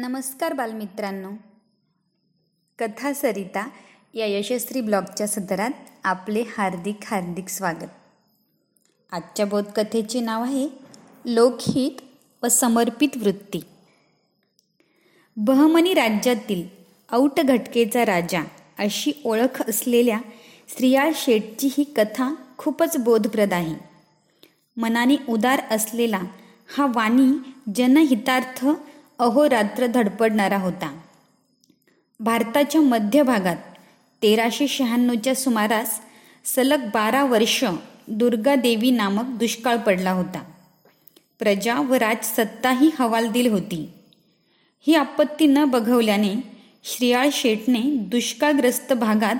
नमस्कार बालमित्रांनो. कथा सरिता या यशस्वी ब्लॉगच्या सदरात आपले हार्दिक हार्दिक स्वागत. आजच्या बोधकथेचे नाव आहे लोकहित व समर्पित वृत्ती. बहमनी राज्यातील औट घटकेचा राजा अशी ओळख असलेल्या श्रियाळ शेठची ही कथा खूपच बोधप्रद आहे. मनाने उदार असलेला हा वाणी जनहितार्थ अहोरात्र धडपडणारा होता. भारताच्या मध्य भागात तेराशे शहाण्णवच्या सुमारास सलग बारा वर्ष दुर्गादेवी नामक दुष्काळ पडला होता. प्रजा व राजसत्ताही हवालदिल होती. ही आपत्ती न बघवल्याने श्रियाळ शेटने दुष्काळग्रस्त भागात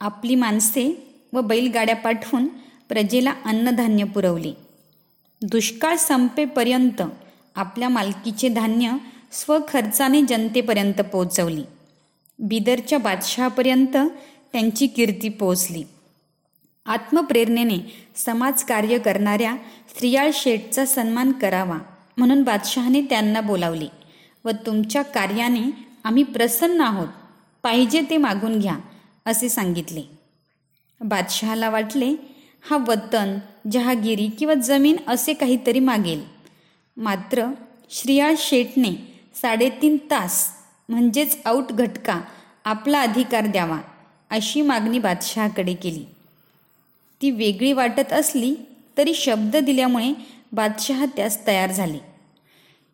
आपली माणसे व बैलगाड्या पाठवून प्रजेला अन्नधान्य पुरवले. दुष्काळ संपेपर्यंत आपल्या मालकीचे धान्य स्वखर्चाने जनतेपर्यंत पोचवली बिदरच्या बादशहापर्यंत त्यांची कीर्ती पोचली आत्मप्रेरणेने समाजकार्य करणाऱ्या स्त्रियाळ शेठचा सन्मान करावा म्हणून बादशहाने त्यांना बोलावले व तुमच्या कार्याने आम्ही प्रसन्न आहोत पाहिजे ते मागून घ्या असे सांगितले. बादशहाला वाटले हा वतन जहागिरी किंवा जमीन असे काहीतरी मागेल. मात्र श्रियाळ शेठने साडेतीन तास म्हणजेच आऊट घटका आपला अधिकार द्यावा अशी मागणी बादशहाकडे केली. ती वेगळी वाटत असली तरी शब्द दिल्यामुळे बादशहा त्यास तयार झाले.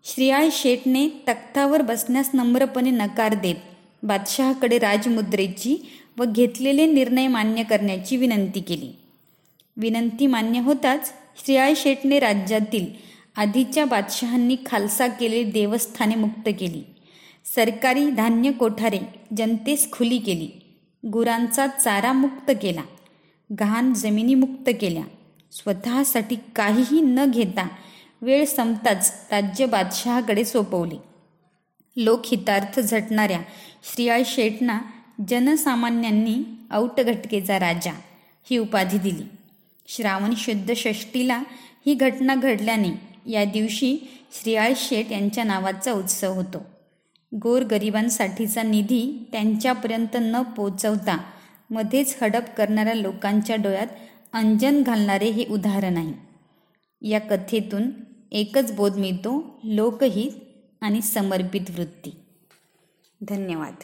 श्रियाळ शेठने तख्तावर बसण्यास नम्रपणे नकार देत बादशहाकडे राजमुद्रेची व घेतलेले निर्णय मान्य करण्याची विनंती केली. विनंती मान्य होताच श्रियाळ शेठने राज्यातील आधीच्या बादशहांनी खालसा केलेली देवस्थाने मुक्त केली. सरकारी धान्य कोठारे जनतेस खुली केली. गुरांचा चारा मुक्त केला. घाण जमिनी मुक्त केल्या. स्वतःसाठी काहीही न घेता वेळ संपताच राज्य बादशहाकडे सोपवले. लोकहितार्थ झटणाऱ्या श्रियाळ शेटना जनसामान्यांनी औटघटकेचा राजा ही उपाधी दिली. श्रावण शुद्ध षष्टीला ही घटना घडल्याने या दिवशी श्रीयाळ शेठ यांच्या नावाचा उत्सव होतो. गोरगरिबांसाठीचा निधी त्यांच्यापर्यंत न पोचवता मध्येच हडप करणाऱ्या लोकांच्या डोळ्यात अंजन घालणारे हे उदाहरण आहे. या कथेतून एकच बोध मिळतो लोकहित आणि समर्पित वृत्ती. धन्यवाद.